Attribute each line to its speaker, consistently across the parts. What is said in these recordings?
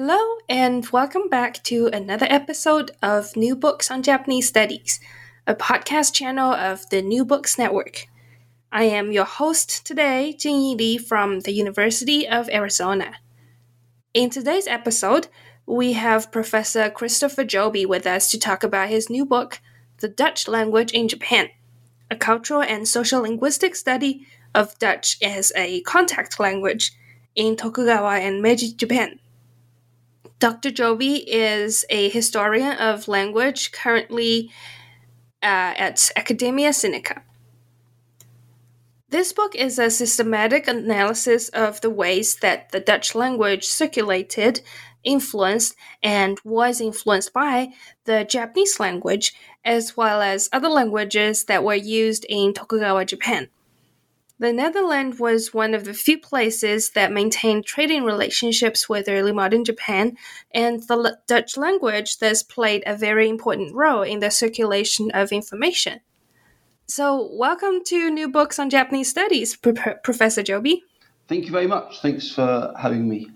Speaker 1: Hello, and welcome back to another episode of New Books on Japanese Studies, a podcast channel of the New Books Network. I am your host today, Jingyi Li from the University of Arizona. In today's episode, we have Professor Christopher Joby with us to talk about his new book, The Dutch Language in Japan, a cultural and social linguistic study of Dutch as a contact language in Tokugawa and Meiji Japan. Dr. Joby is a historian of language currently uh, at Academia Sinica. This book is a systematic analysis of the ways that the Dutch language circulated, influenced, and was influenced by the Japanese language, as well as other languages that were used in Tokugawa Japan. The Netherlands was one of the few places that maintained trading relationships with early modern Japan, and the Dutch language thus played a very important role in the circulation of information. So, welcome to New Books on Japanese Studies, Pro- Professor Joby.
Speaker 2: Thank you very much. Thanks for having me.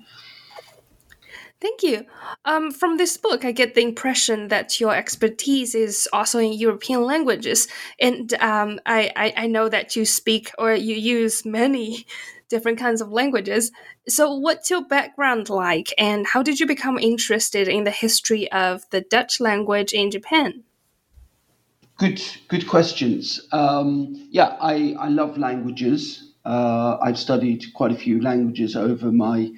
Speaker 1: Thank you. Um, from this book, I get the impression that your expertise is also in European languages, and um, I, I, I know that you speak or you use many different kinds of languages. So, what's your background like, and how did you become interested in the history of the Dutch language in Japan?
Speaker 2: Good, good questions. Um, yeah, I, I love languages. Uh, I've studied quite a few languages over my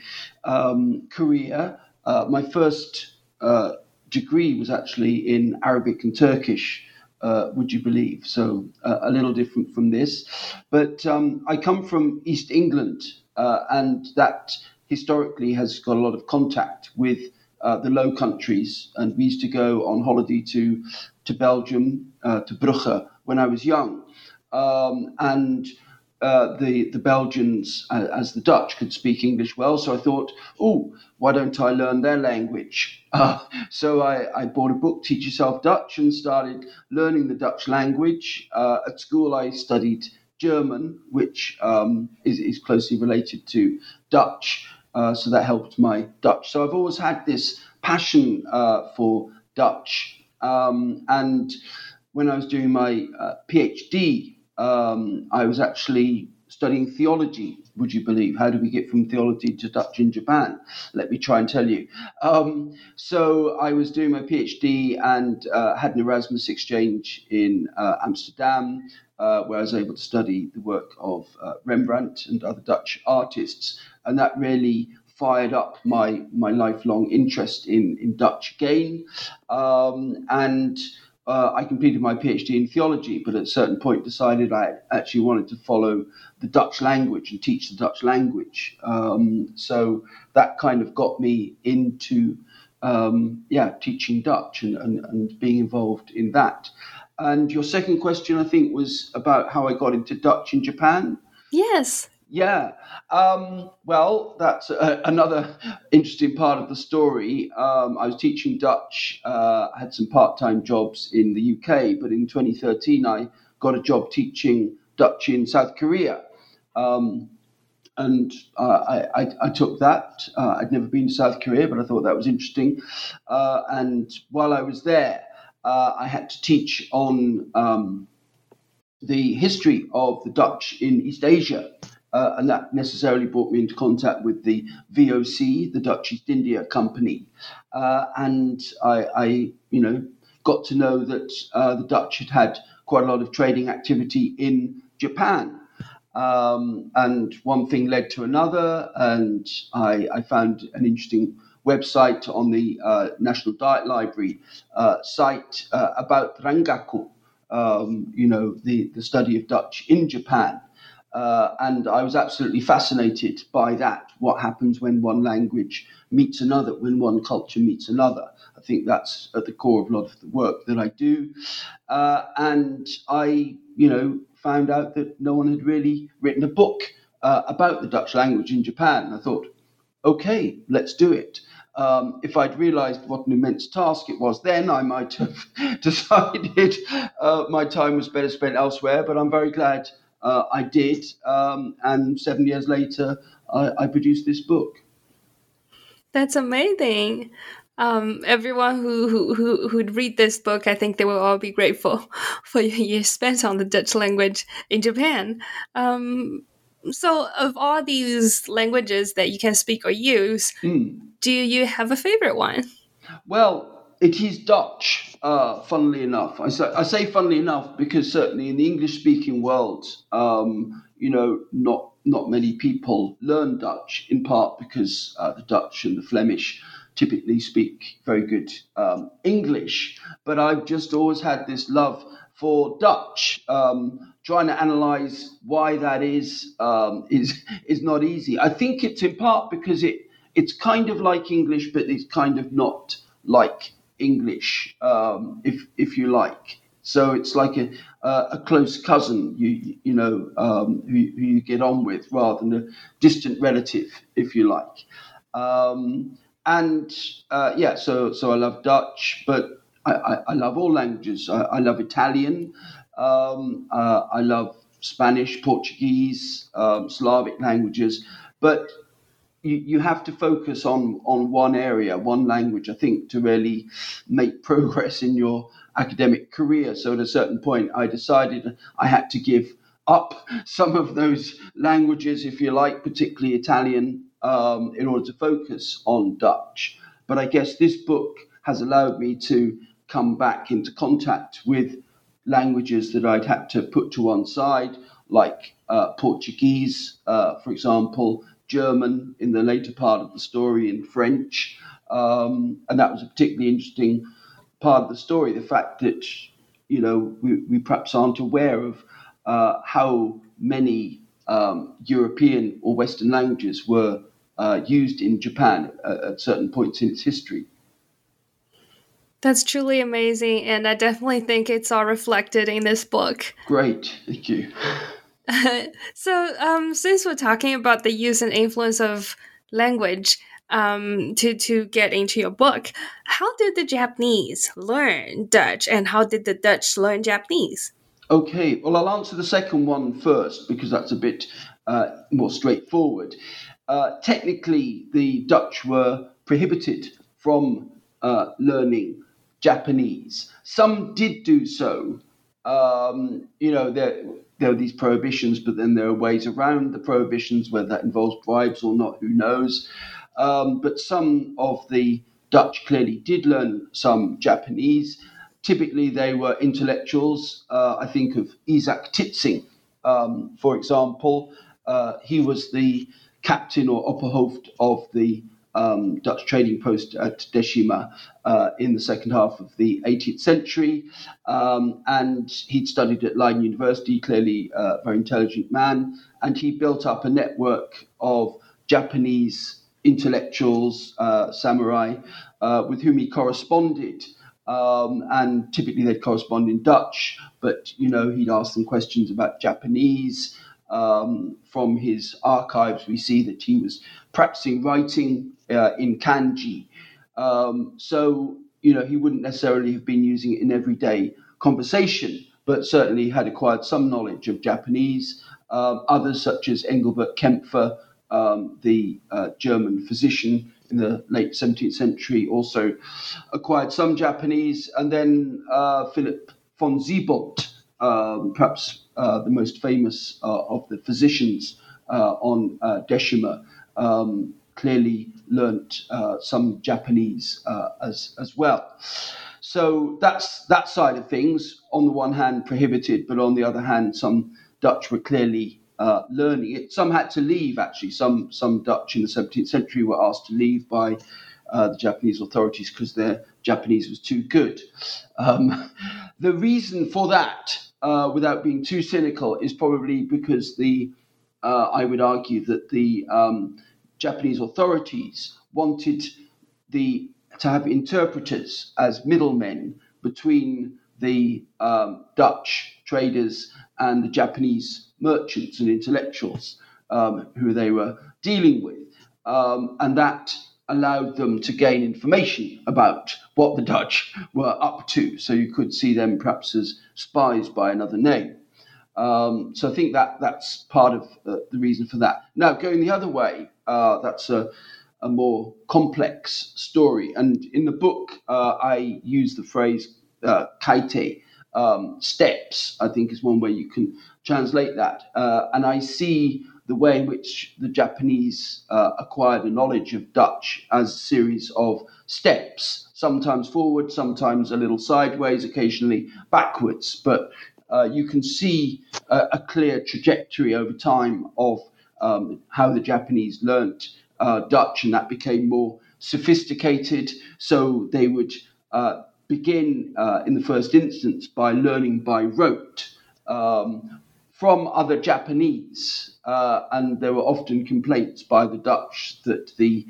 Speaker 2: um, career. Uh, my first uh, degree was actually in Arabic and Turkish. Uh, would you believe? So uh, a little different from this, but um, I come from East England, uh, and that historically has got a lot of contact with uh, the Low Countries, and we used to go on holiday to to Belgium, to Brugge when I was young, um, and uh, the the Belgians, uh, as the Dutch, could speak English well. So I thought, oh, why don't I learn their language? Uh, so I, I, bought a book, Teach Yourself Dutch, and started learning the Dutch language. Uh, at school, I studied German, which um, is, is, closely related to Dutch. Uh, so that helped my Dutch. So I've always had this passion for Dutch. Um, and when I was doing my PhD um, I was actually studying theology. Would you believe? How do we get from theology to Dutch in Japan? Let me try and tell you. Um, so I was doing my PhD and uh, had an Erasmus exchange in uh, Amsterdam, uh, where I was able to study the work of uh, Rembrandt and other Dutch artists, and that really fired up my my lifelong interest in in Dutch again, um, and uh, I completed my PhD in theology, but at a certain point decided I actually wanted to follow the Dutch language and teach the Dutch language. Um, so that kind of got me into um, yeah teaching Dutch and, and, and being involved in that. And your second question, I think, was about how I got into Dutch in Japan.
Speaker 1: Yes.
Speaker 2: Yeah. Um, well, that's a, another interesting part of the story. Um, I was teaching Dutch, uh, had some part time jobs in the UK, but in 2013, I got a job teaching Dutch in South Korea. Um, and uh, I, I, I, took that. Uh, I'd never been to South Korea, but I thought that was interesting. Uh, and while I was there, uh, I had to teach on um, the history of the Dutch in East Asia. Uh, and that necessarily brought me into contact with the VOC, the Dutch East India Company, uh, and I, I, you know, got to know that uh, the Dutch had had quite a lot of trading activity in Japan. Um, and one thing led to another, and I, I found an interesting website on the uh, National Diet Library uh, site uh, about Rangaku, um, you know, the, the study of Dutch in Japan. Uh, and I was absolutely fascinated by that. What happens when one language meets another, when one culture meets another. I think that's at the core of a lot of the work that I do. Uh, and I, you know, found out that no one had really written a book uh, about the Dutch language in Japan. I thought, okay, let's do it. Um, if I'd realized what an immense task it was then, I might have decided uh, my time was better spent elsewhere. But I'm very glad uh, I did. Um, and seven years later, I, I, produced this book.
Speaker 1: That's amazing. Um, everyone who, who, who, who'd read this book, I think they will all be grateful for your years spent on the Dutch language in Japan. Um, so, of all these languages that you can speak or use, mm. do you have a favorite one?
Speaker 2: Well, it is Dutch, uh, funnily enough. I say, I say funnily enough because certainly in the English speaking world, um, you know, not, not many people learn Dutch, in part because uh, the Dutch and the Flemish typically speak very good um, English. But I've just always had this love for Dutch. Um, trying to analyze why that is um, is is not easy. I think it's in part because it it's kind of like English, but it's kind of not like English, um, if if you like. So it's like a a close cousin, you you know, um, who, who, you get on with, rather than a distant relative, if you like. Um, and uh, yeah, so so I love Dutch, but I, I, I love all languages. I, I love Italian. Um, uh, I love Spanish, Portuguese, um, Slavic languages, but you, you have to focus on, on one area, one language, I think, to really make progress in your academic career. So at a certain point, I decided I had to give up some of those languages, if you like, particularly Italian, um, in order to focus on Dutch. But I guess this book has allowed me to come back into contact with languages that I'd had to put to one side, like uh, Portuguese, uh, for example, German in the later part of the story, in French. Um, and that was a particularly interesting part of the story the fact that, you know, we, we perhaps aren't aware of uh, how many um, European or Western languages were uh, used in Japan at, at certain points in its history.
Speaker 1: That's truly amazing, and I definitely think it's all reflected in this book.
Speaker 2: Great, thank you.
Speaker 1: so, um, since we're talking about the use and influence of language um, to to get into your book, how did the Japanese learn Dutch, and how did the Dutch learn Japanese?
Speaker 2: Okay, well, I'll answer the second one first because that's a bit uh, more straightforward. Uh, technically, the Dutch were prohibited from uh, learning Japanese. Some did do so. Um, you know, there, there are these prohibitions, but then there are ways around the prohibitions, whether that involves bribes or not, who knows. Um, but some of the Dutch clearly did learn some Japanese. Typically, they were intellectuals. Uh, I think of Isaac Titsingh, um, for example. Uh, he was the captain or opperhoofd of the um, Dutch trading post at Deshima uh, in the second half of the 18th century. Um, and he'd studied at Leiden University, clearly a very intelligent man. And he built up a network of Japanese intellectuals, uh, samurai, uh, with whom he corresponded. Um, and typically they'd correspond in Dutch, but you know he'd ask them questions about Japanese. Um, from his archives, we see that he was practicing writing uh, in kanji. Um, so, you know, he wouldn't necessarily have been using it in everyday conversation, but certainly had acquired some knowledge of Japanese. Uh, others, such as Engelbert Kaempfer, um, the uh, German physician in the late 17th century, also acquired some Japanese. And then uh, Philip von Siebold, um, perhaps uh, the most famous uh, of the physicians on Deshima, um, clearly learnt uh, some Japanese uh, as as well. So that's that side of things. On the one hand, prohibited, but on the other hand, some Dutch were clearly uh, learning it. Some had to leave. Actually, some some Dutch in the 17th century were asked to leave by uh, the Japanese authorities because their Japanese was too good. Um, the reason for that, uh, without being too cynical, is probably because the uh, I would argue that the um, Japanese authorities wanted the to have interpreters as middlemen between the um, Dutch traders and the Japanese merchants and intellectuals um, who they were dealing with. Um, and that allowed them to gain information about what the Dutch were up to. So you could see them perhaps as spies by another name. Um, so I think that that's part of uh, the reason for that. Now, going the other way, uh, that's a, a, more complex story. And in the book, uh, I use the phrase uh, kaite, um, steps, I think is one way you can translate that. Uh, and I see the way in which the Japanese uh, acquired a knowledge of Dutch as a series of steps, sometimes forward, sometimes a little sideways, occasionally backwards. But uh, you can see a, a, clear trajectory over time of um, how the Japanese learnt uh, Dutch, and that became more sophisticated. So they would uh, begin uh, in the first instance by learning by rote. Um, from other Japanese, uh, and there were often complaints by the Dutch that the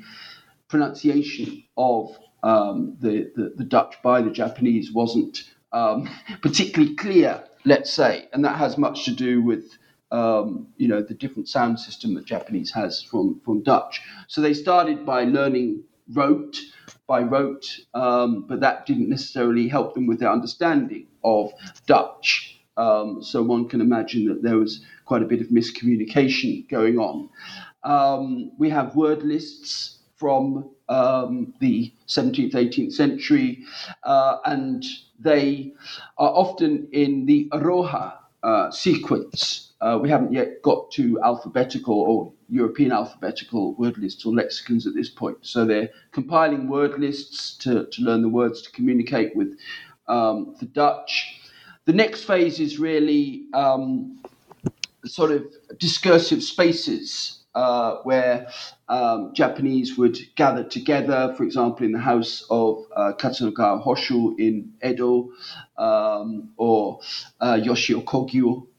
Speaker 2: pronunciation of um, the, the, the, Dutch by the Japanese wasn't um, particularly clear, let's say, and that has much to do with um, you know the different sound system that Japanese has from from Dutch. So they started by learning rote by rote, um, but that didn't necessarily help them with their understanding of Dutch. Um, so one can imagine that there was quite a bit of miscommunication going on. Um, we have word lists from um, the 17th, 18th century, uh, and they are often in the Iroha uh, sequence. Uh, we haven't yet got to alphabetical or European alphabetical word lists or lexicons at this point. So they're compiling word lists to, to learn the words to communicate with um, the Dutch. The next phase is really um, sort of discursive spaces uh, where um, Japanese would gather together, for example, in the house of uh, Katsuragawa Hoshu in Edo um, or uh, Yoshio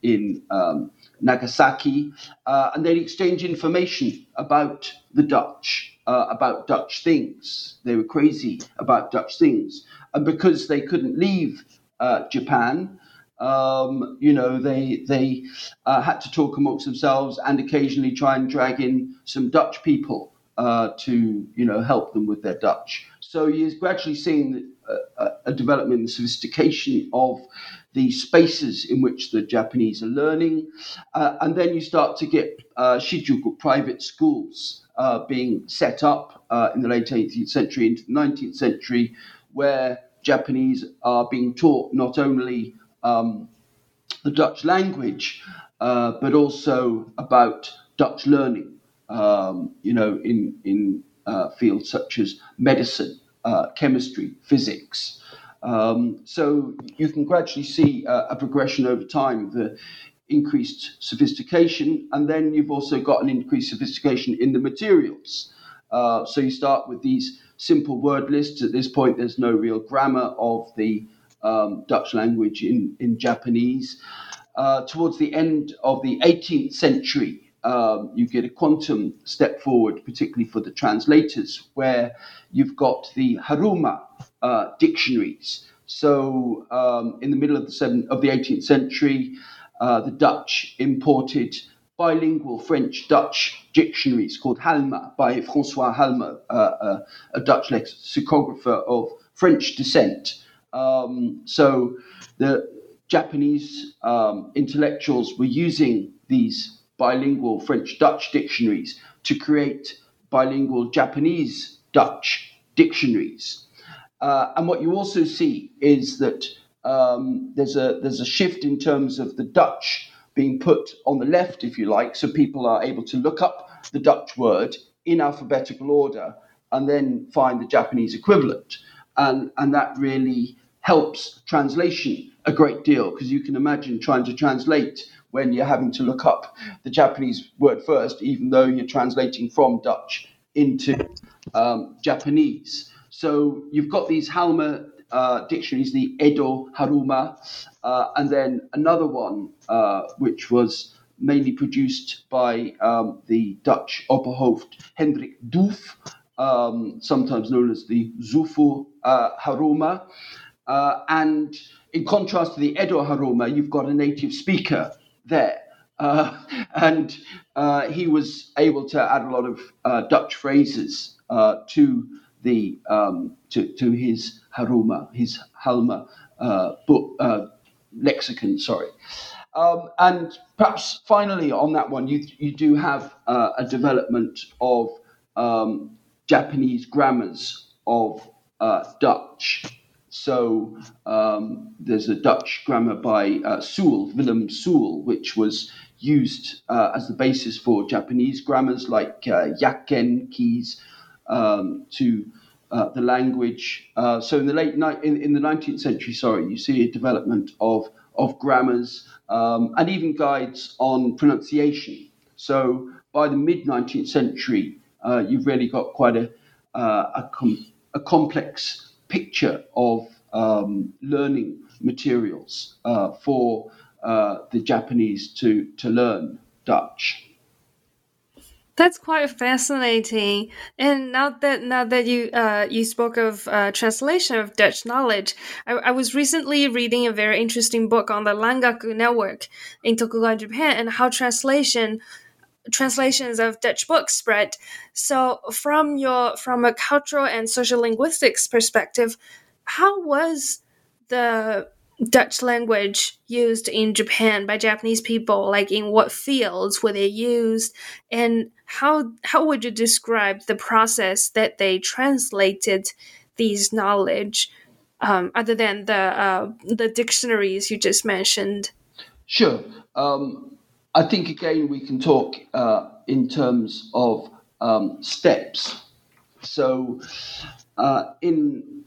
Speaker 2: in um, Nagasaki, uh, and they'd exchange information about the Dutch, uh, about Dutch things. They were crazy about Dutch things. And because they couldn't leave uh, Japan. Um, you know, they they uh, had to talk amongst themselves and occasionally try and drag in some Dutch people uh, to you know help them with their Dutch. So you're gradually seeing a, a development in the sophistication of the spaces in which the Japanese are learning, uh, and then you start to get uh, shijuku private schools uh, being set up uh, in the late 18th century into the 19th century, where Japanese are being taught not only um, the Dutch language, uh, but also about Dutch learning, um, you know, in, in uh, fields such as medicine, uh, chemistry, physics. Um, so you can gradually see uh, a progression over time the increased sophistication, and then you've also got an increased sophistication in the materials. Uh, so you start with these simple word lists. At this point, there's no real grammar of the um, Dutch language in, in Japanese. Uh, towards the end of the 18th century, um, you get a quantum step forward, particularly for the translators, where you've got the Haruma uh, dictionaries. So, um, in the middle of the, seven, of the 18th century, uh, the Dutch imported bilingual French Dutch dictionaries called Halma by Francois Halma, uh, uh, a Dutch lexicographer of French descent. Um, so the Japanese um, intellectuals were using these bilingual French Dutch dictionaries to create bilingual Japanese Dutch dictionaries. Uh, and what you also see is that um, there's a there's a shift in terms of the Dutch being put on the left, if you like, so people are able to look up the Dutch word in alphabetical order and then find the Japanese equivalent. And, and that really helps translation a great deal because you can imagine trying to translate when you're having to look up the Japanese word first, even though you're translating from Dutch into um, Japanese. So you've got these Halma uh, dictionaries, the Edo Haruma, uh, and then another one, uh, which was mainly produced by um, the Dutch Opperhoofd Hendrik Doeff, um, sometimes known as the Zufu uh, Haruma. Uh, and in contrast to the Edo Haruma, you've got a native speaker there. Uh, and uh, he was able to add a lot of uh, Dutch phrases uh, to the um, to, to his Haruma, his Halma book lexicon. Sorry. Um, and perhaps finally on that one, you you do have a development of um, Japanese grammars of Dutch. So um, there's a Dutch grammar by uh, Sewel, Willem Sewel, which was used uh, as the basis for Japanese grammars like uh, yakken keys um, to uh, the language. Uh, so in the late ni- in, in the 19th century, sorry, you see a development of of grammars um, and even guides on pronunciation. So by the mid 19th century, uh, you've really got quite a uh, a, com- a complex picture of um, learning materials uh, for uh, the Japanese to, to learn Dutch.
Speaker 1: That's quite fascinating. And now that now that you uh, you spoke of uh, translation of Dutch knowledge, I, I, was recently reading a very interesting book on the Rangaku network in Tokugawa, Japan, and how translation translations of Dutch books spread. So, from your from a cultural and social linguistics perspective, how was the Dutch language used in Japan by Japanese people? Like, in what fields were they used, and how how would you describe the process that they translated these knowledge, um, other than the uh, the dictionaries you just mentioned?
Speaker 2: Sure. Um, I think again we can talk uh, in terms of um, steps. So uh, in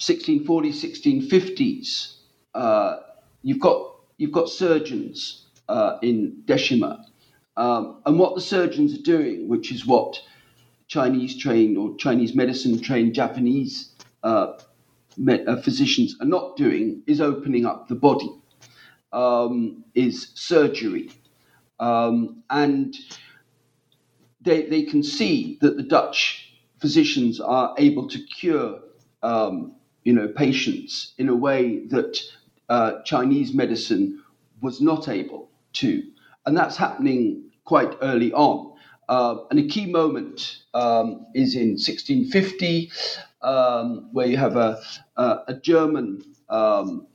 Speaker 2: 1640s, 1650s, uh, you've got you've got surgeons uh, in Deshima, um, and what the surgeons are doing, which is what Chinese trained or Chinese medicine trained Japanese uh, uh, physicians are not doing, is opening up the body um, is surgery. Um, and they, they can see that the Dutch physicians are able to cure um, you know, patients in a way that uh, Chinese medicine was not able to. And that's happening quite early on. Uh, and a key moment um, is in 1650, um, where you have a, a, a German um,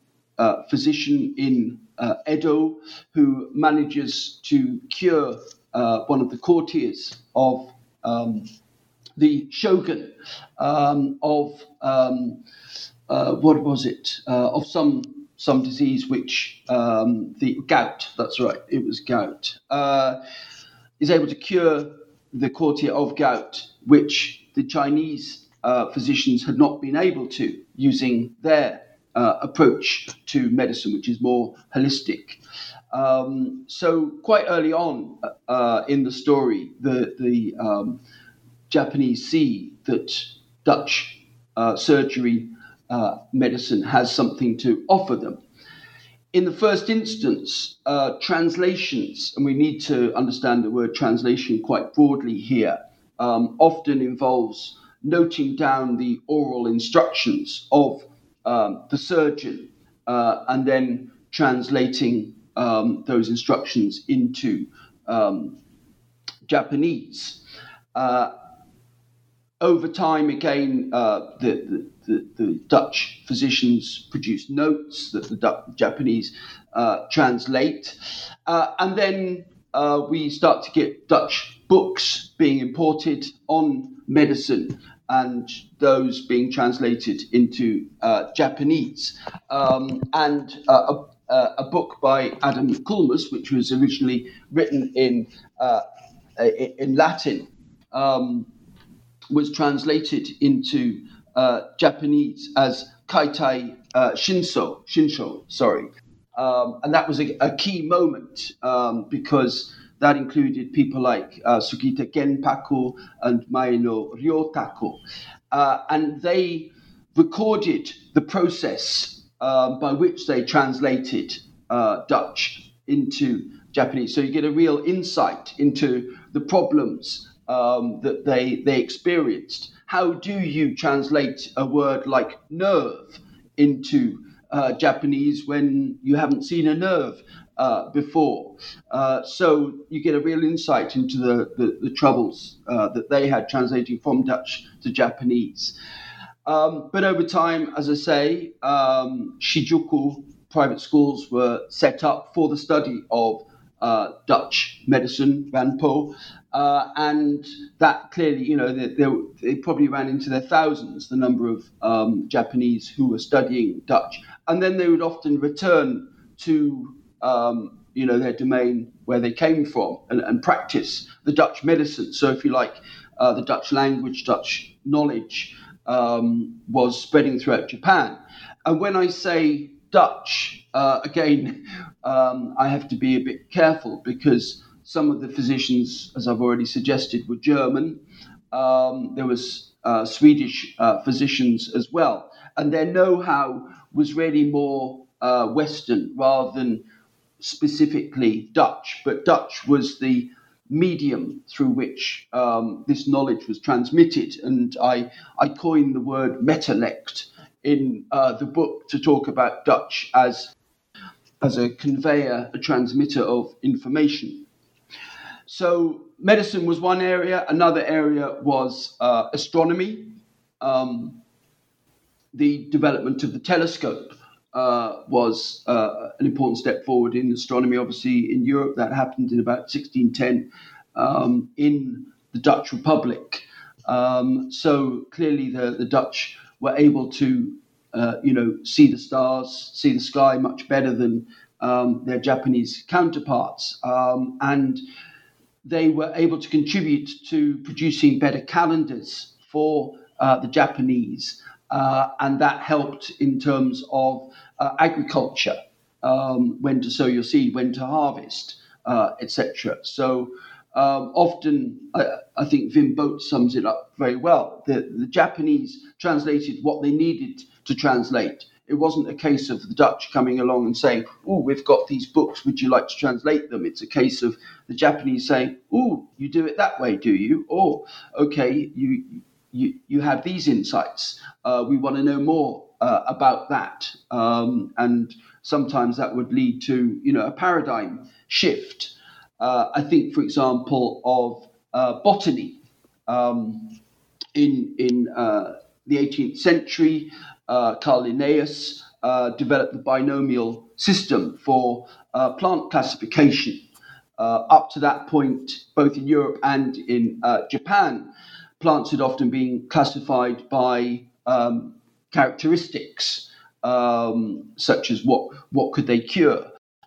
Speaker 2: uh, physician in uh, Edo who manages to cure uh, one of the courtiers of um, the shogun um, of um, uh, what was it? Uh, of some some disease which um, the gout that's right it was gout uh, is able to cure the courtier of gout which the Chinese physicians had not been able to using their uh, approach to medicine, which is more holistic. Um, so quite early on uh, in the story, the the um, Japanese see that Dutch uh, surgery uh, medicine has something to offer them. In the first instance, uh, translations, and we need to understand the word translation quite broadly here, um, often involves noting down the oral instructions of um, the surgeon uh, and then translating um, those instructions into um, Japanese. Uh, over time, again, uh, the, the, the, Dutch physicians produce notes that the Japanese uh, translate. Uh, and then uh, we start to get Dutch books being imported on medicine and those being translated into uh, Japanese. Um, and uh, a, a, book by Adam Kulmus, which was originally written in, uh, in Latin, um, was translated into uh, Japanese as Kaitai uh, Shinso, Shinsho, sorry. Um, and that was a, a key moment um, because that included people like uh, Sugita Genpaku and Maeno Ryotaku. Uh, and they recorded the process um, by which they translated uh, Dutch into Japanese. So you get a real insight into the problems um, that they they experienced. How do you translate a word like nerve into uh, Japanese when you haven't seen a nerve uh, before? Uh, so you get a real insight into the the, the troubles uh, that they had translating from Dutch to Japanese. Um, but over time, as I say, um, Shijuku private schools were set up for the study of uh, Dutch medicine, Ranpo, uh, and that clearly, you know, they, they, they, probably ran into their thousands, the number of um, Japanese who were studying Dutch. And then they would often return to, um, you know, their domain where they came from and, and practice the Dutch medicine. So, if you like, uh, the Dutch language, Dutch knowledge um, was spreading throughout Japan. And when I say Dutch, uh, again, um, I have to be a bit careful because some of the physicians, as I've already suggested, were German. Um, there was uh, Swedish uh, physicians as well, and their know-how was really more uh, Western rather than specifically Dutch. But Dutch was the medium through which um, this knowledge was transmitted, and I I coined the word metalect in uh, the book to talk about Dutch as as a conveyor, a transmitter of information. So medicine was one area. Another area was uh, astronomy. Um, the development of the telescope uh, was uh, an important step forward in astronomy. Obviously, in Europe, that happened in about 1610 um, in the Dutch Republic. Um, so clearly, the, the Dutch were able to, uh, you know, see the stars, see the sky much better than um, their Japanese counterparts, um, and they were able to contribute to producing better calendars for uh, the Japanese, and that helped in terms of uh, agriculture, um, when to sow your seed, when to harvest, uh, etc. So um, often, I, think Wim Boot sums it up very well. The, the Japanese translated what they needed to translate. It wasn't a case of the Dutch coming along and saying, "Oh, we've got these books. Would you like to translate them?" It's a case of the Japanese saying, "Oh, you do it that way, do you?" Or, "Okay, you you you have these insights. Uh, we want to know more uh, about that." Um, and sometimes that would lead to you know a paradigm shift. Uh, I think, for example, of uh, botany um, in in uh, the 18th century. Uh, Carl Linnaeus developed the binomial system for plant classification. up to that point, both in Europe and in Japan, plants had often been classified by um, characteristics, um, such as what what could they cure.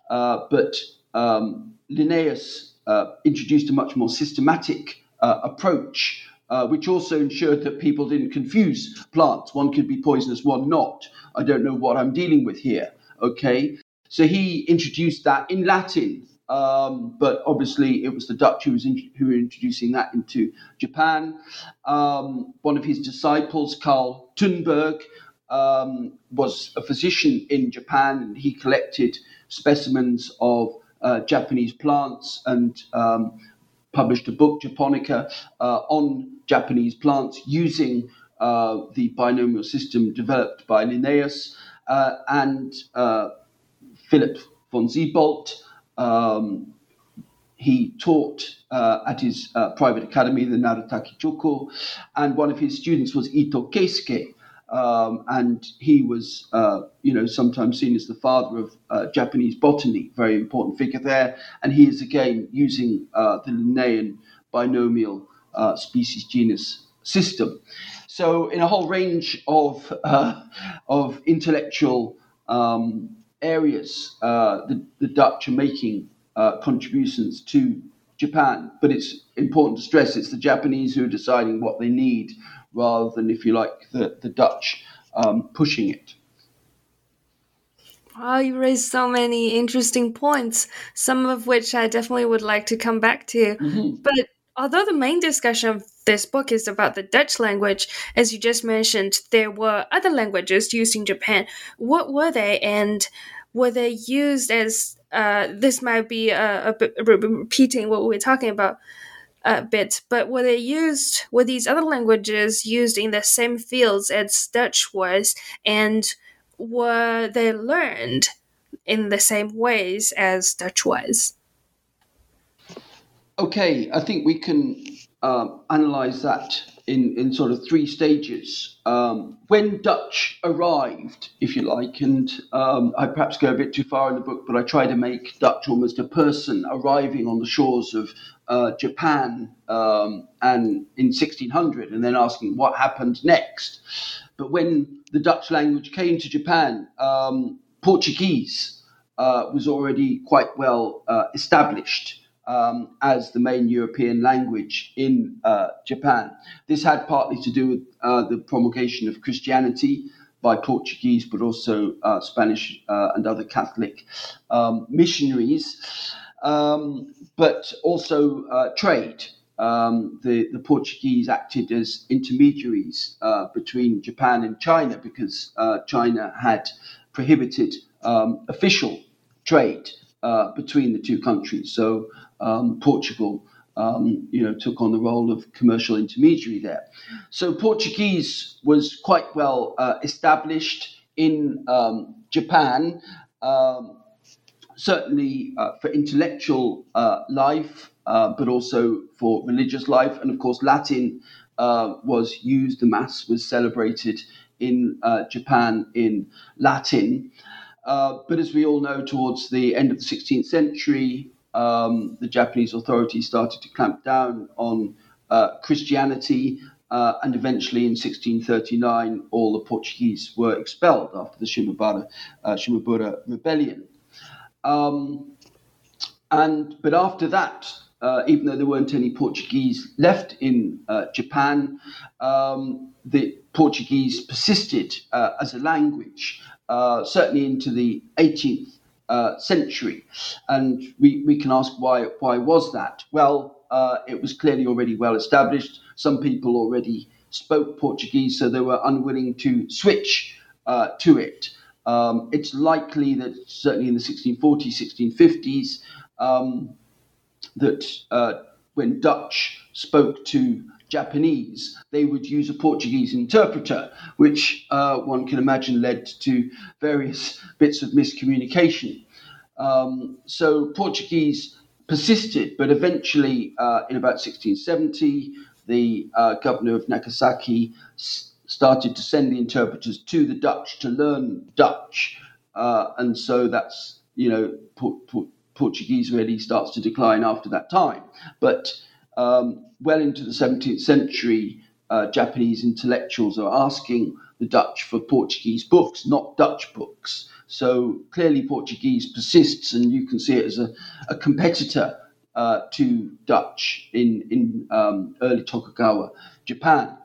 Speaker 2: but um, Linnaeus uh, introduced a much more systematic uh, approach, uh, which also ensured that people didn't confuse plants. One could be poisonous, one not. I don't know what I'm dealing with here. Okay, so he introduced that in Latin, um, but obviously it was the Dutch who, was in, who were introducing that into Japan. Um, one of his disciples, Carl Thunberg, um, was a physician in Japan, and he collected specimens of uh, Japanese plants and um, published a book, Japonica, uh, on Japanese plants using uh, the binomial system developed by Linnaeus uh, and uh, Philip von Siebold. Um, he taught uh, at his uh, private academy, the narutaki-juku, and one of his students was Ito Keisuke, um, and he was, uh, you know, sometimes seen as the father of uh, Japanese botany, very important figure there. And he is again using uh, the Linnaean binomial uh, species genus system. So, in a whole range of of intellectual um, areas, uh, the, the, Dutch are making contributions to Japan. But it's important to stress it's the Japanese who are deciding what they need rather than, if you like, the, the Dutch um, pushing it.
Speaker 1: Wow, you raised so many interesting points, some of which I definitely would like to come back to. Mm-hmm. But although the main discussion of this book is about the Dutch language, as you just mentioned, there were other languages used in Japan. What were they, and were they used as uh, this might be repeating what we are talking about a bit, but were they used, were these other languages used in the same fields as Dutch was, and were they learned in the same ways as Dutch was?
Speaker 2: Okay, I think we can um, analyze that in, in sort of three stages. Um, when Dutch arrived, if you like, and um, I perhaps go a bit too far in the book, but I try to make Dutch almost a person arriving on the shores of uh, Japan um, and in 1600, and then asking what happened next. But when the Dutch language came to Japan, um, Portuguese uh, was already quite well uh, established um, as the main European language in uh, Japan. This had partly to do with uh, the promulgation of Christianity by Portuguese, but also uh, Spanish uh, and other Catholic um, missionaries, um, but also uh, trade. Um, the, the, Portuguese acted as intermediaries uh, between Japan and China because China had prohibited um, official trade between the two countries. So um, Portugal, um, you know, took on the role of commercial intermediary there. So Portuguese was quite well uh, established in um, Japan, um, certainly uh, for intellectual uh, life, uh, but also for religious life, and of course Latin uh, was used. The mass was celebrated in uh, Japan in Latin. but as we all know, towards the end of the 16th century, um, the Japanese authorities started to clamp down on uh, Christianity, uh, and eventually in 1639, all the Portuguese were expelled after the Shimabara, uh, Shimabura rebellion. Um, and but after that, uh, even though there weren't any Portuguese left in uh, Japan, um, the Portuguese persisted uh, as a language, certainly into the 18th uh, century. And we, we can ask why, why was that? Well, uh, it was clearly already well established. Some people already spoke Portuguese, so they were unwilling to switch uh, to it. Um, it's likely that certainly in the 1640s, 1650s, um, that uh, when Dutch spoke to Japanese, they would use a Portuguese interpreter, which uh, one can imagine led to various bits of miscommunication. Um, so Portuguese persisted, but eventually, uh, in about 1670, the uh, governor of Nagasaki s- started to send the interpreters to the Dutch to learn Dutch, uh, and so that's you know Por- Por- Portuguese really starts to decline after that time, but um, well into the 17th century, uh, Japanese intellectuals are asking the Dutch for Portuguese books, not Dutch books. So clearly, Portuguese persists, and you can see it as a, a competitor uh, to Dutch in, in um, early Tokugawa Japan.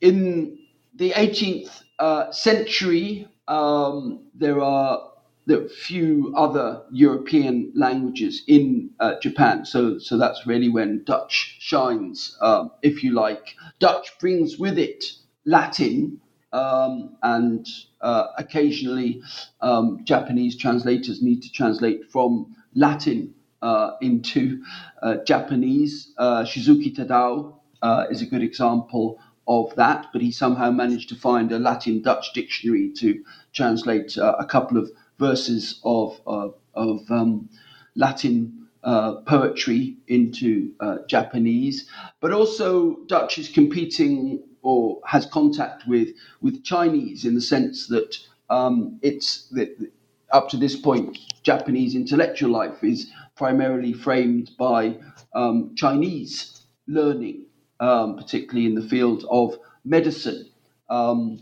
Speaker 2: In the 18th uh, century, um, there are the few other European languages in uh, Japan. So, so that's really when Dutch shines, um, if you like. Dutch brings with it Latin, um, and uh, occasionally um, Japanese translators need to translate from Latin uh, into uh, Japanese. Uh, Shizuki Tadao uh, is a good example of that, but he somehow managed to find a Latin Dutch dictionary to translate a couple of verses of of, of um, Latin uh, poetry into uh, Japanese, but also Dutch is competing or has contact with with Chinese in the sense that um, it's that up to this point Japanese intellectual life is primarily framed by um, Chinese learning, um, particularly in the field of medicine. Um,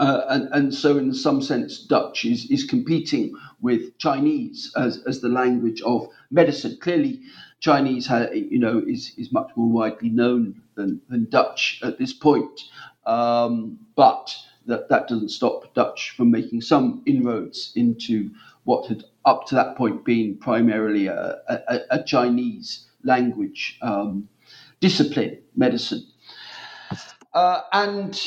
Speaker 2: uh, and, and so, in some sense, Dutch is, is competing with Chinese as, as the language of medicine. Clearly, Chinese, ha, you know, is, is much more widely known than, than Dutch at this point. Um, but that, that doesn't stop Dutch from making some inroads into what had up to that point been primarily a, a, a Chinese language um, discipline, medicine. Uh, and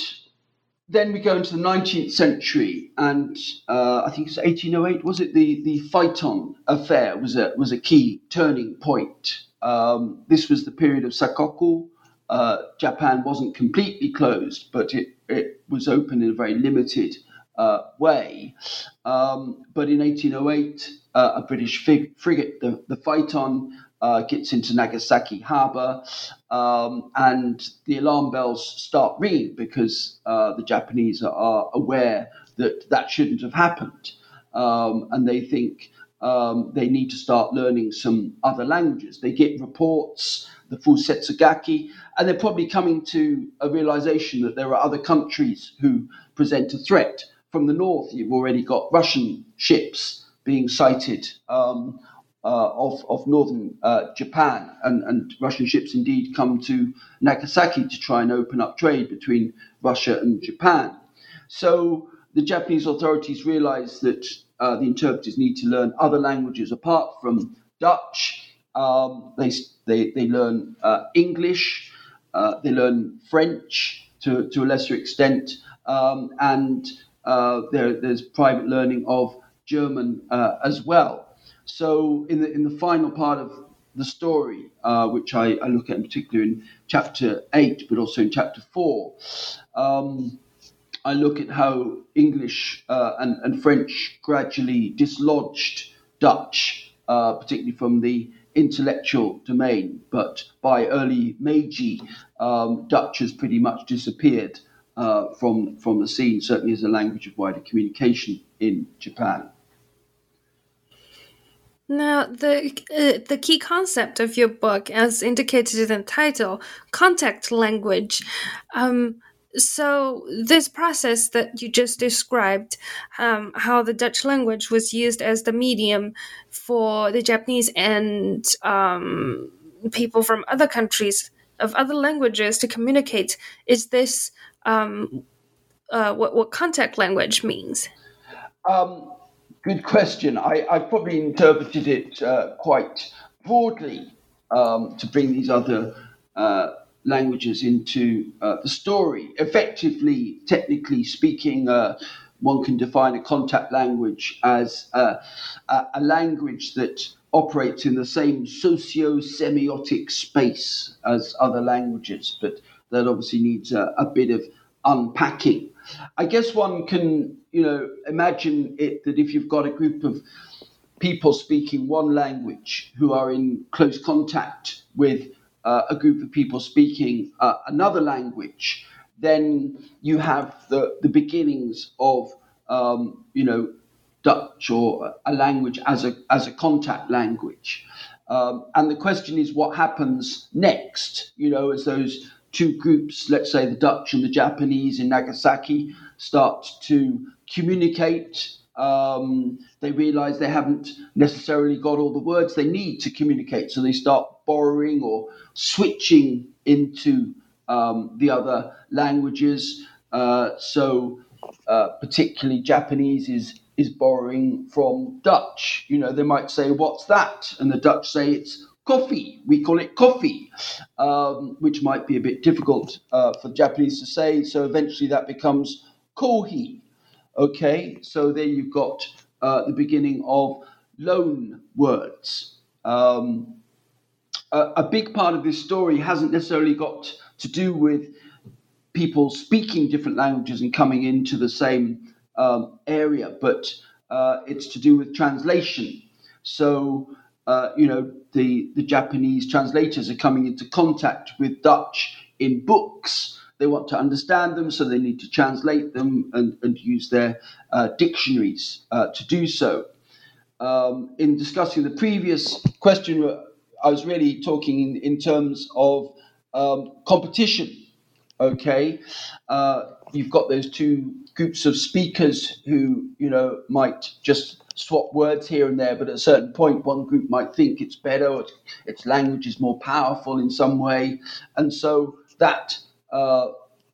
Speaker 2: then we go into the 19th century, and uh, I think it's 1808. Was it the the Phaeton affair? Was a was a key turning point. Um, this was the period of Sakoku. Uh, Japan wasn't completely closed, but it, it was open in a very limited uh, way. Um, but in 1808, uh, a British frigate, the, the Phaeton, uh, gets into Nagasaki harbor, um, and the alarm bells start ringing because uh, the Japanese are aware that that shouldn't have happened. Um, and they think um, they need to start learning some other languages. They get reports, the Fusetsugaki, and they're probably coming to a realization that there are other countries who present a threat. From the north, you've already got Russian ships being sighted um, uh, of, of northern uh, Japan, and, and Russian ships indeed come to Nagasaki to try and open up trade between Russia and Japan. So the Japanese authorities realize that uh, the interpreters need to learn other languages apart from Dutch. Um, they, they, they learn uh, English, uh, they learn French to, to a lesser extent, um, and there, there's private learning of German as well. So in the in the final part of the story, uh, which I, I, look at in particular in chapter eight, but also in chapter four, um, I look at how English uh, and, and French gradually dislodged Dutch, uh, particularly from the intellectual domain. But by early Meiji, um, Dutch has pretty much disappeared uh, from from the scene, certainly as a language of wider communication in Japan.
Speaker 1: Now, the uh, the key concept of your book, as indicated in the title, contact language. Um, so, this process that you just described, um, how the Dutch language was used as the medium for the Japanese and um, people from other countries of other languages to communicate, is this um, uh, what what contact language means?
Speaker 2: Um, Good question. I, I probably interpreted it uh, quite broadly um, to bring these other uh, languages into uh, the story. Effectively, technically speaking, uh, one can define a contact language as uh, a, a language that operates in the same socio semiotic space as other languages, but that obviously needs a, a bit of unpacking. I guess one can, you know, imagine it that if you've got a group of people speaking one language who are in close contact with uh, a group of people speaking uh, another language, then you have the, the beginnings of, um, you know, Dutch or a language as a, as a contact language. Um, and the question is what happens next, you know, as those two groups, let's say the Dutch and the Japanese in Nagasaki, start to communicate. Um, they realize they haven't necessarily got all the words they need to communicate, so they start borrowing or switching into um, the other languages. Uh, so, uh, particularly Japanese is is borrowing from Dutch. You know, they might say, "What's that?" and the Dutch say, "It's coffee. We call it coffee, um, which might be a bit difficult uh, for Japanese to say. So eventually that becomes kohi. Okay, so there you've got uh, the beginning of loan words. Um, a, a big part of this story hasn't necessarily got to do with people speaking different languages and coming into the same um, area, but uh, it's to do with translation. So uh, you know, the, the Japanese translators are coming into contact with Dutch in books. They want to understand them, so they need to translate them and, and use their uh, dictionaries uh, to do so. Um, in discussing the previous question, I was really talking in, in terms of um, competition. Okay, uh, you've got those two groups of speakers who, you know, might just swap words here and there, but at a certain point, one group might think it's better, its language is more powerful in some way, and so that uh,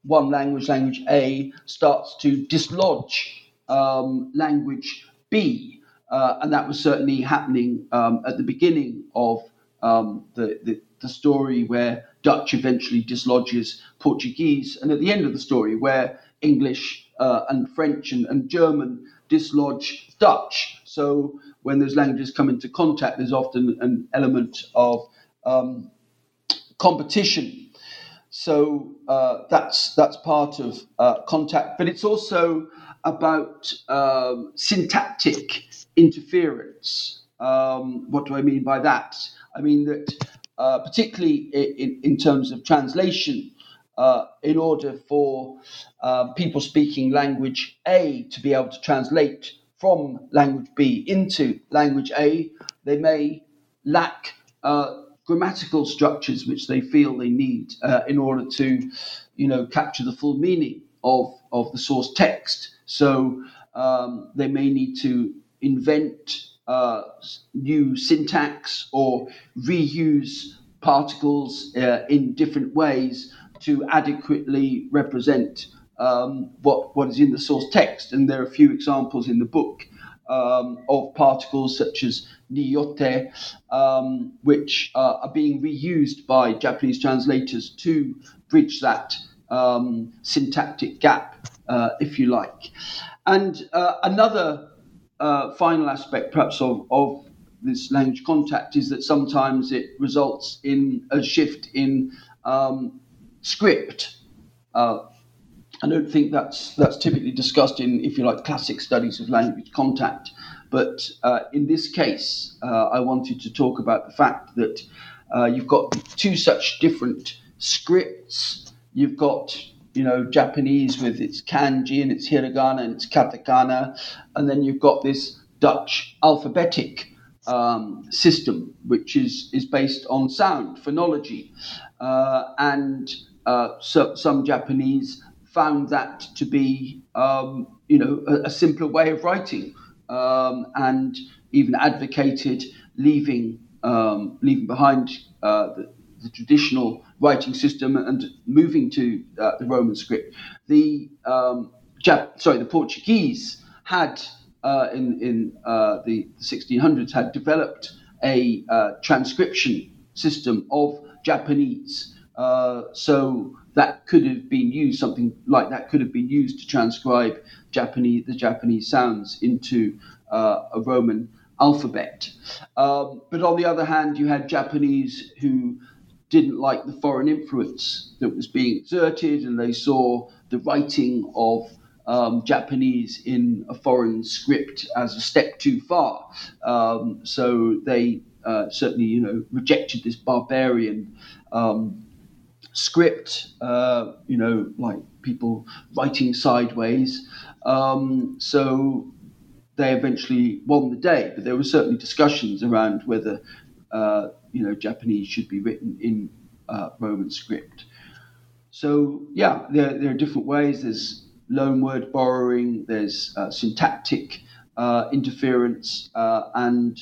Speaker 2: one language, language A, starts to dislodge um, language B, uh, and that was certainly happening um, at the beginning of um, the, the, the story where Dutch eventually dislodges Portuguese, and at the end of the story where English uh, and French and, and, German dislodge Dutch. So when those languages come into contact, there's often an element of um, competition. So uh, that's that's part of uh, contact, but it's also about um, syntactic interference. Um, what do I mean by that? I mean that uh, particularly in, in, terms of translation, uh, in order for uh, people speaking language A to be able to translate from language B into language A, they may lack uh, grammatical structures which they feel they need uh, in order to, you know, capture the full meaning of, of the source text. So um, they may need to invent uh, new syntax or reuse particles uh, in different ways to adequately represent um, what, what is in the source text. And there are a few examples in the book um, of particles such as ni yotte, um, which uh, are being reused by Japanese translators to bridge that um, syntactic gap, uh, if you like. And uh, another uh, final aspect, perhaps, of, of this language contact is that sometimes it results in a shift in um, script. Uh, I don't think that's that's typically discussed in, if you like, classic studies of language contact. But uh, in this case, uh, I wanted to talk about the fact that uh, you've got two such different scripts. You've got you know Japanese with its kanji and its hiragana and its katakana, and then you've got this Dutch alphabetic um, system, which is is based on sound phonology, uh, and uh, so, some Japanese found that to be, um, you know, a, a, simpler way of writing, um, and even advocated leaving um, leaving behind uh, the, the, traditional writing system and moving to uh, the Roman script. The um, Jap- sorry, the Portuguese had uh, in in uh, the 1600s had developed a transcription system of Japanese. So that could have been used, something like that could have been used to transcribe Japanese, the Japanese sounds into uh, a Roman alphabet. Um, but on the other hand, you had Japanese who didn't like the foreign influence that was being exerted, and they saw the writing of um, Japanese in a foreign script as a step too far. Um, so they uh, certainly, you know, rejected this barbarian um, script, uh, you know, like people writing sideways. Um, so they eventually won the day, but there were certainly discussions around whether, uh, you know, Japanese should be written in uh, Roman script. So yeah, there, there are different ways. There's loanword borrowing. There's uh, syntactic uh, interference, uh, and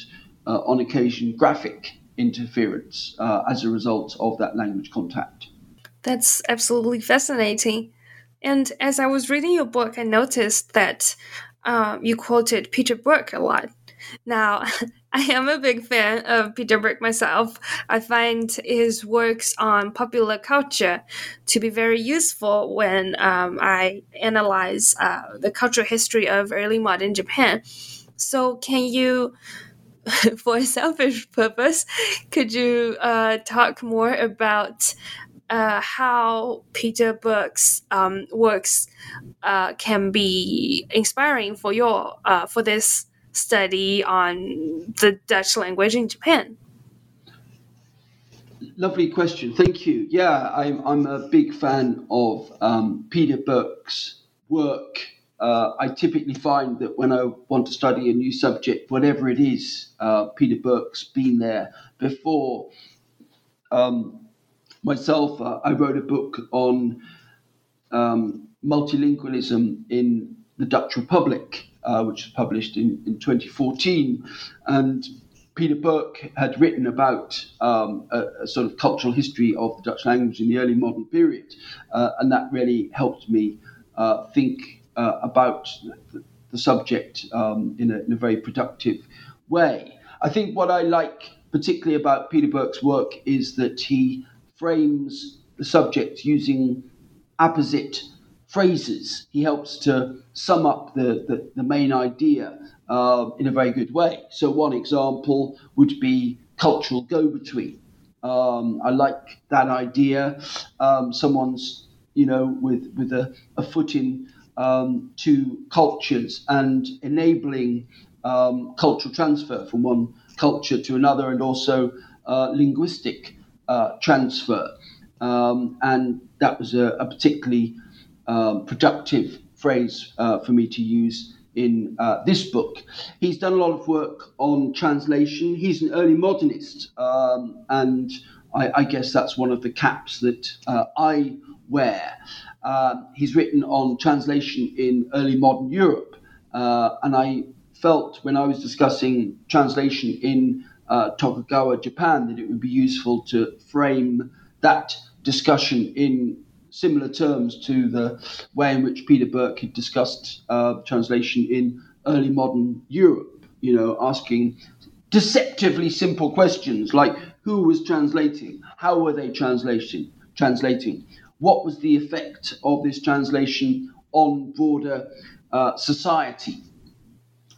Speaker 2: on occasion graphic interference as a result of that language contact.
Speaker 1: That's absolutely fascinating. And as I was reading your book, I noticed that um, you quoted Peter Burke a lot. Now, I am a big fan of Peter Burke myself. I find his works on popular culture to be very useful when um, I analyze uh, the cultural history of early modern Japan. So, can you, for a selfish purpose, could you uh, talk more about uh, how Peter Burke's um, works uh, can be inspiring for your uh, for this study on the Dutch language in Japan.
Speaker 2: Lovely question, thank you. Yeah, I'm I'm a big fan of um, Peter Burke's work. Uh, I typically find that when I want to study a new subject, whatever it is, uh, Peter Burke's been there before. Um, myself, uh, I wrote a book on um, multilingualism in the Dutch Republic, uh, which was published in, in 2014. And Peter Burke had written about um, a, a, sort of cultural history of the Dutch language in the early modern period. Uh, and that really helped me uh, think uh, about the, the subject um, in, a, in a very productive way. I think what I like particularly about Peter Burke's work is that he frames the subject using apposite phrases. He helps to sum up the, the, the main idea uh, in a very good way. So, one example would be cultural go between. Um, I like that idea. Um, someone's, you know, with, with a, a foot in um, two cultures and enabling um, cultural transfer from one culture to another and also uh, linguistic uh, transfer. Um, and that was a, a particularly um, productive phrase uh, for me to use in uh, this book. He's done a lot of work on translation. He's an early modernist, um, and I, I, guess that's one of the caps that uh, I wear. Uh, he's written on translation in early modern Europe, uh, and I felt when I was discussing translation in uh, Tokugawa, Japan, that it would be useful to frame that discussion in similar terms to the way in which Peter Burke had discussed uh, translation in early modern Europe, you know, asking deceptively simple questions like who was translating, how were they translating, translating, what was the effect of this translation on broader uh, society.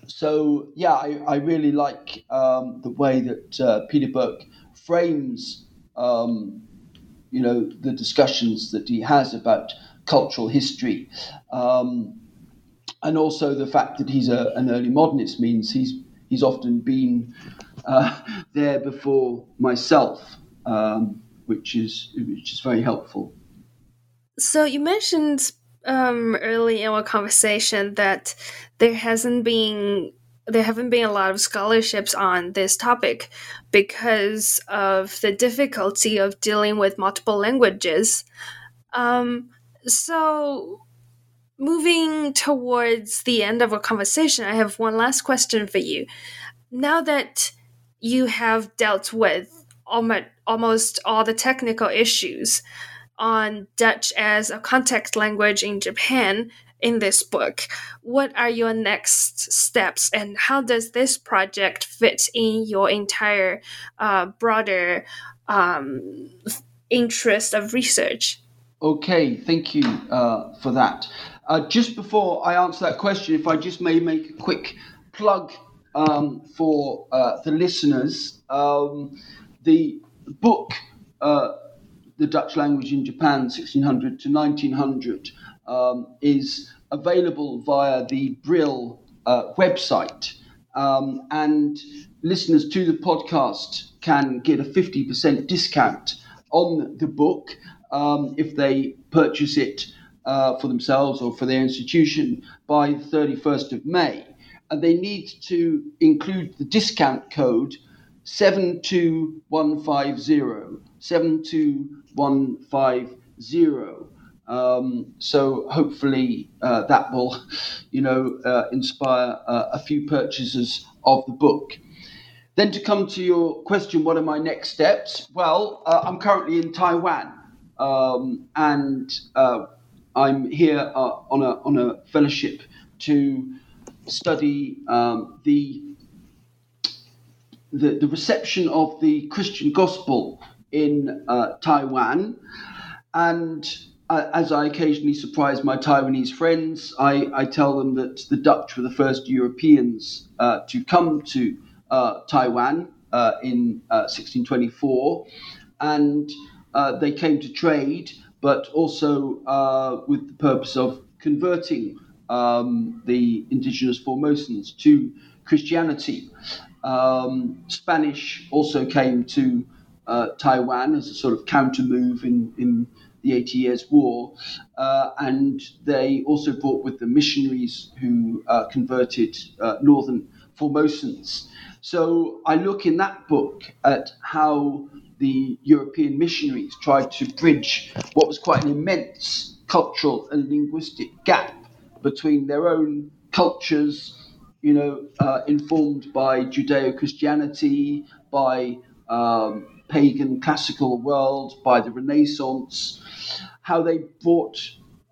Speaker 2: So yeah, I, I really like um, the way that uh, Peter Burke frames um, you know, the discussions that he has about cultural history. Um, and also the fact that he's a, an early modernist means he's he's often been uh, there before myself, um, which is which is very helpful.
Speaker 1: So you mentioned um, early in our conversation that there hasn't been there haven't been a lot of scholarships on this topic because of the difficulty of dealing with multiple languages. Um, so, moving towards the end of our conversation, I have one last question for you. Now that you have dealt with almost all the technical issues on Dutch as a contact language in Japan, in this book. What are your next steps, and how does this project fit in your entire uh, broader um, interest of research?
Speaker 2: Okay, thank you uh, for that. Uh, just before I answer that question, if I just may make a quick plug um, for uh, the listeners, um, the book, uh, The Dutch Language in Japan, 1600 to 1900, um, is available via the Brill uh, website. Um, and listeners to the podcast can get a 50% discount on the book um, if they purchase it uh, for themselves or for their institution by the 31st of May. And they need to include the discount code 72150. 72150. Um, so hopefully uh, that will, you know, uh, inspire uh, a few purchasers of the book. Then to come to your question, what are my next steps? Well, uh, I'm currently in Taiwan, um, and uh, I'm here uh, on a on a fellowship to study um, the, the the reception of the Christian gospel in Taiwan, and as I occasionally surprise my Taiwanese friends, I, I, tell them that the Dutch were the first Europeans uh, to come to uh, Taiwan uh, in 1624, uh, and uh, they came to trade, but also uh, with the purpose of converting um, the indigenous Formosans to Christianity. Um, Spanish also came to Taiwan as a sort of counter move in, in the Eighty Years' War, uh, and they also brought with them missionaries who uh, converted uh, northern Formosans. So I look in that book at how the European missionaries tried to bridge what was quite an immense cultural and linguistic gap between their own cultures, you know, uh, informed by Judeo Christianity, by um, pagan classical world, by the Renaissance, how they brought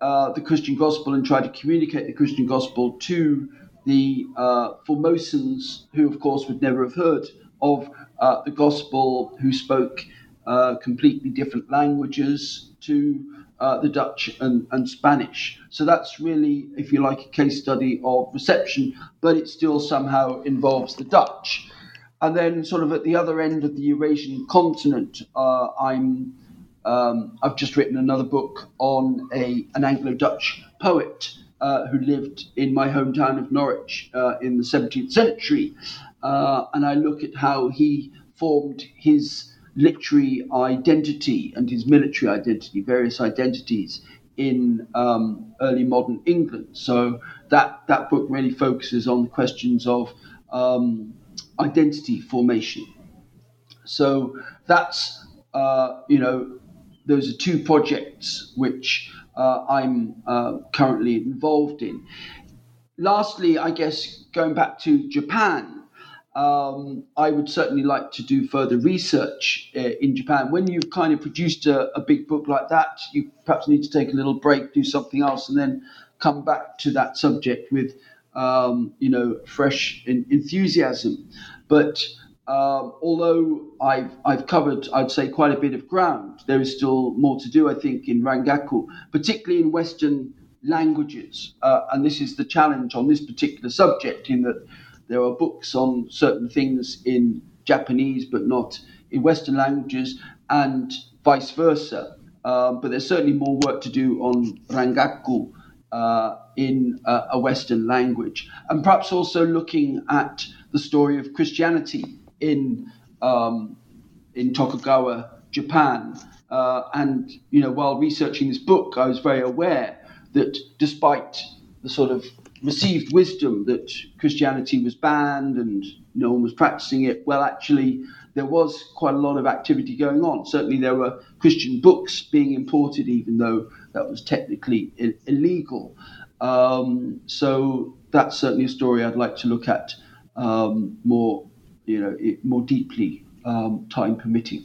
Speaker 2: uh, the Christian gospel and tried to communicate the Christian gospel to the uh, Formosans, who of course would never have heard of uh, the gospel, who spoke uh, completely different languages, to uh, the Dutch and, and Spanish. So that's really, if you like, a case study of reception, but it still somehow involves the Dutch. And then, sort of at the other end of the Eurasian continent, uh, I'm um, I've just written another book on a an Anglo-Dutch poet uh, who lived in my hometown of Norwich uh, in the 17th century, uh, and I look at how he formed his literary identity and his military identity, various identities in um, early modern England. So that that book really focuses on the questions of um, identity formation. So that's uh, you know those are two projects which uh, I'm uh, currently involved in. Lastly, I guess going back to Japan, um, I would certainly like to do further research uh, in Japan. When you've kind of produced a, a, big book like that, you perhaps need to take a little break, do something else, and then come back to that subject with, um, you know, fresh enthusiasm. But um, although I've, I've covered, I'd say, quite a bit of ground, there is still more to do, I think, in Rangaku, particularly in Western languages. Uh, and this is the challenge on this particular subject, in that there are books on certain things in Japanese but not in Western languages, and vice versa. Um, but there's certainly more work to do on Rangaku uh, in a Western language, and perhaps also looking at the story of Christianity in um, in Tokugawa, Japan. Uh, and you know, while researching this book, I was very aware that despite the sort of received wisdom that Christianity was banned and no one was practicing it, well, actually, there was quite a lot of activity going on. Certainly, there were Christian books being imported, even though that was technically I- illegal. Um, so that's certainly a story I'd like to look at um, more, you know, more deeply, um, time permitting.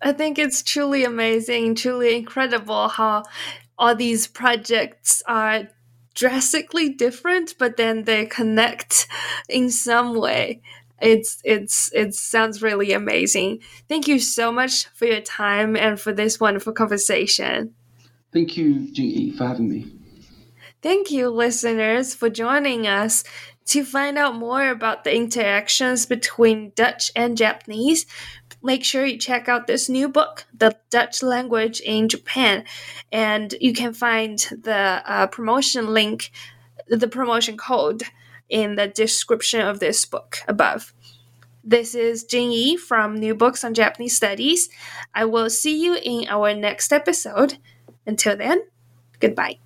Speaker 1: I think it's truly amazing, truly incredible how all these projects are drastically different, but then they connect in some way. It's it's it sounds really amazing. Thank you so much for your time and for this wonderful conversation.
Speaker 2: Thank you, Jing for having me.
Speaker 1: Thank you, listeners, for joining us. To find out more about the interactions between Dutch and Japanese, make sure you check out this new book, The Dutch Language in Japan. And you can find the uh, promotion link, the promotion code in the description of this book above. This is Jing Yi from New Books on Japanese Studies. I will see you in our next episode. Until then, goodbye.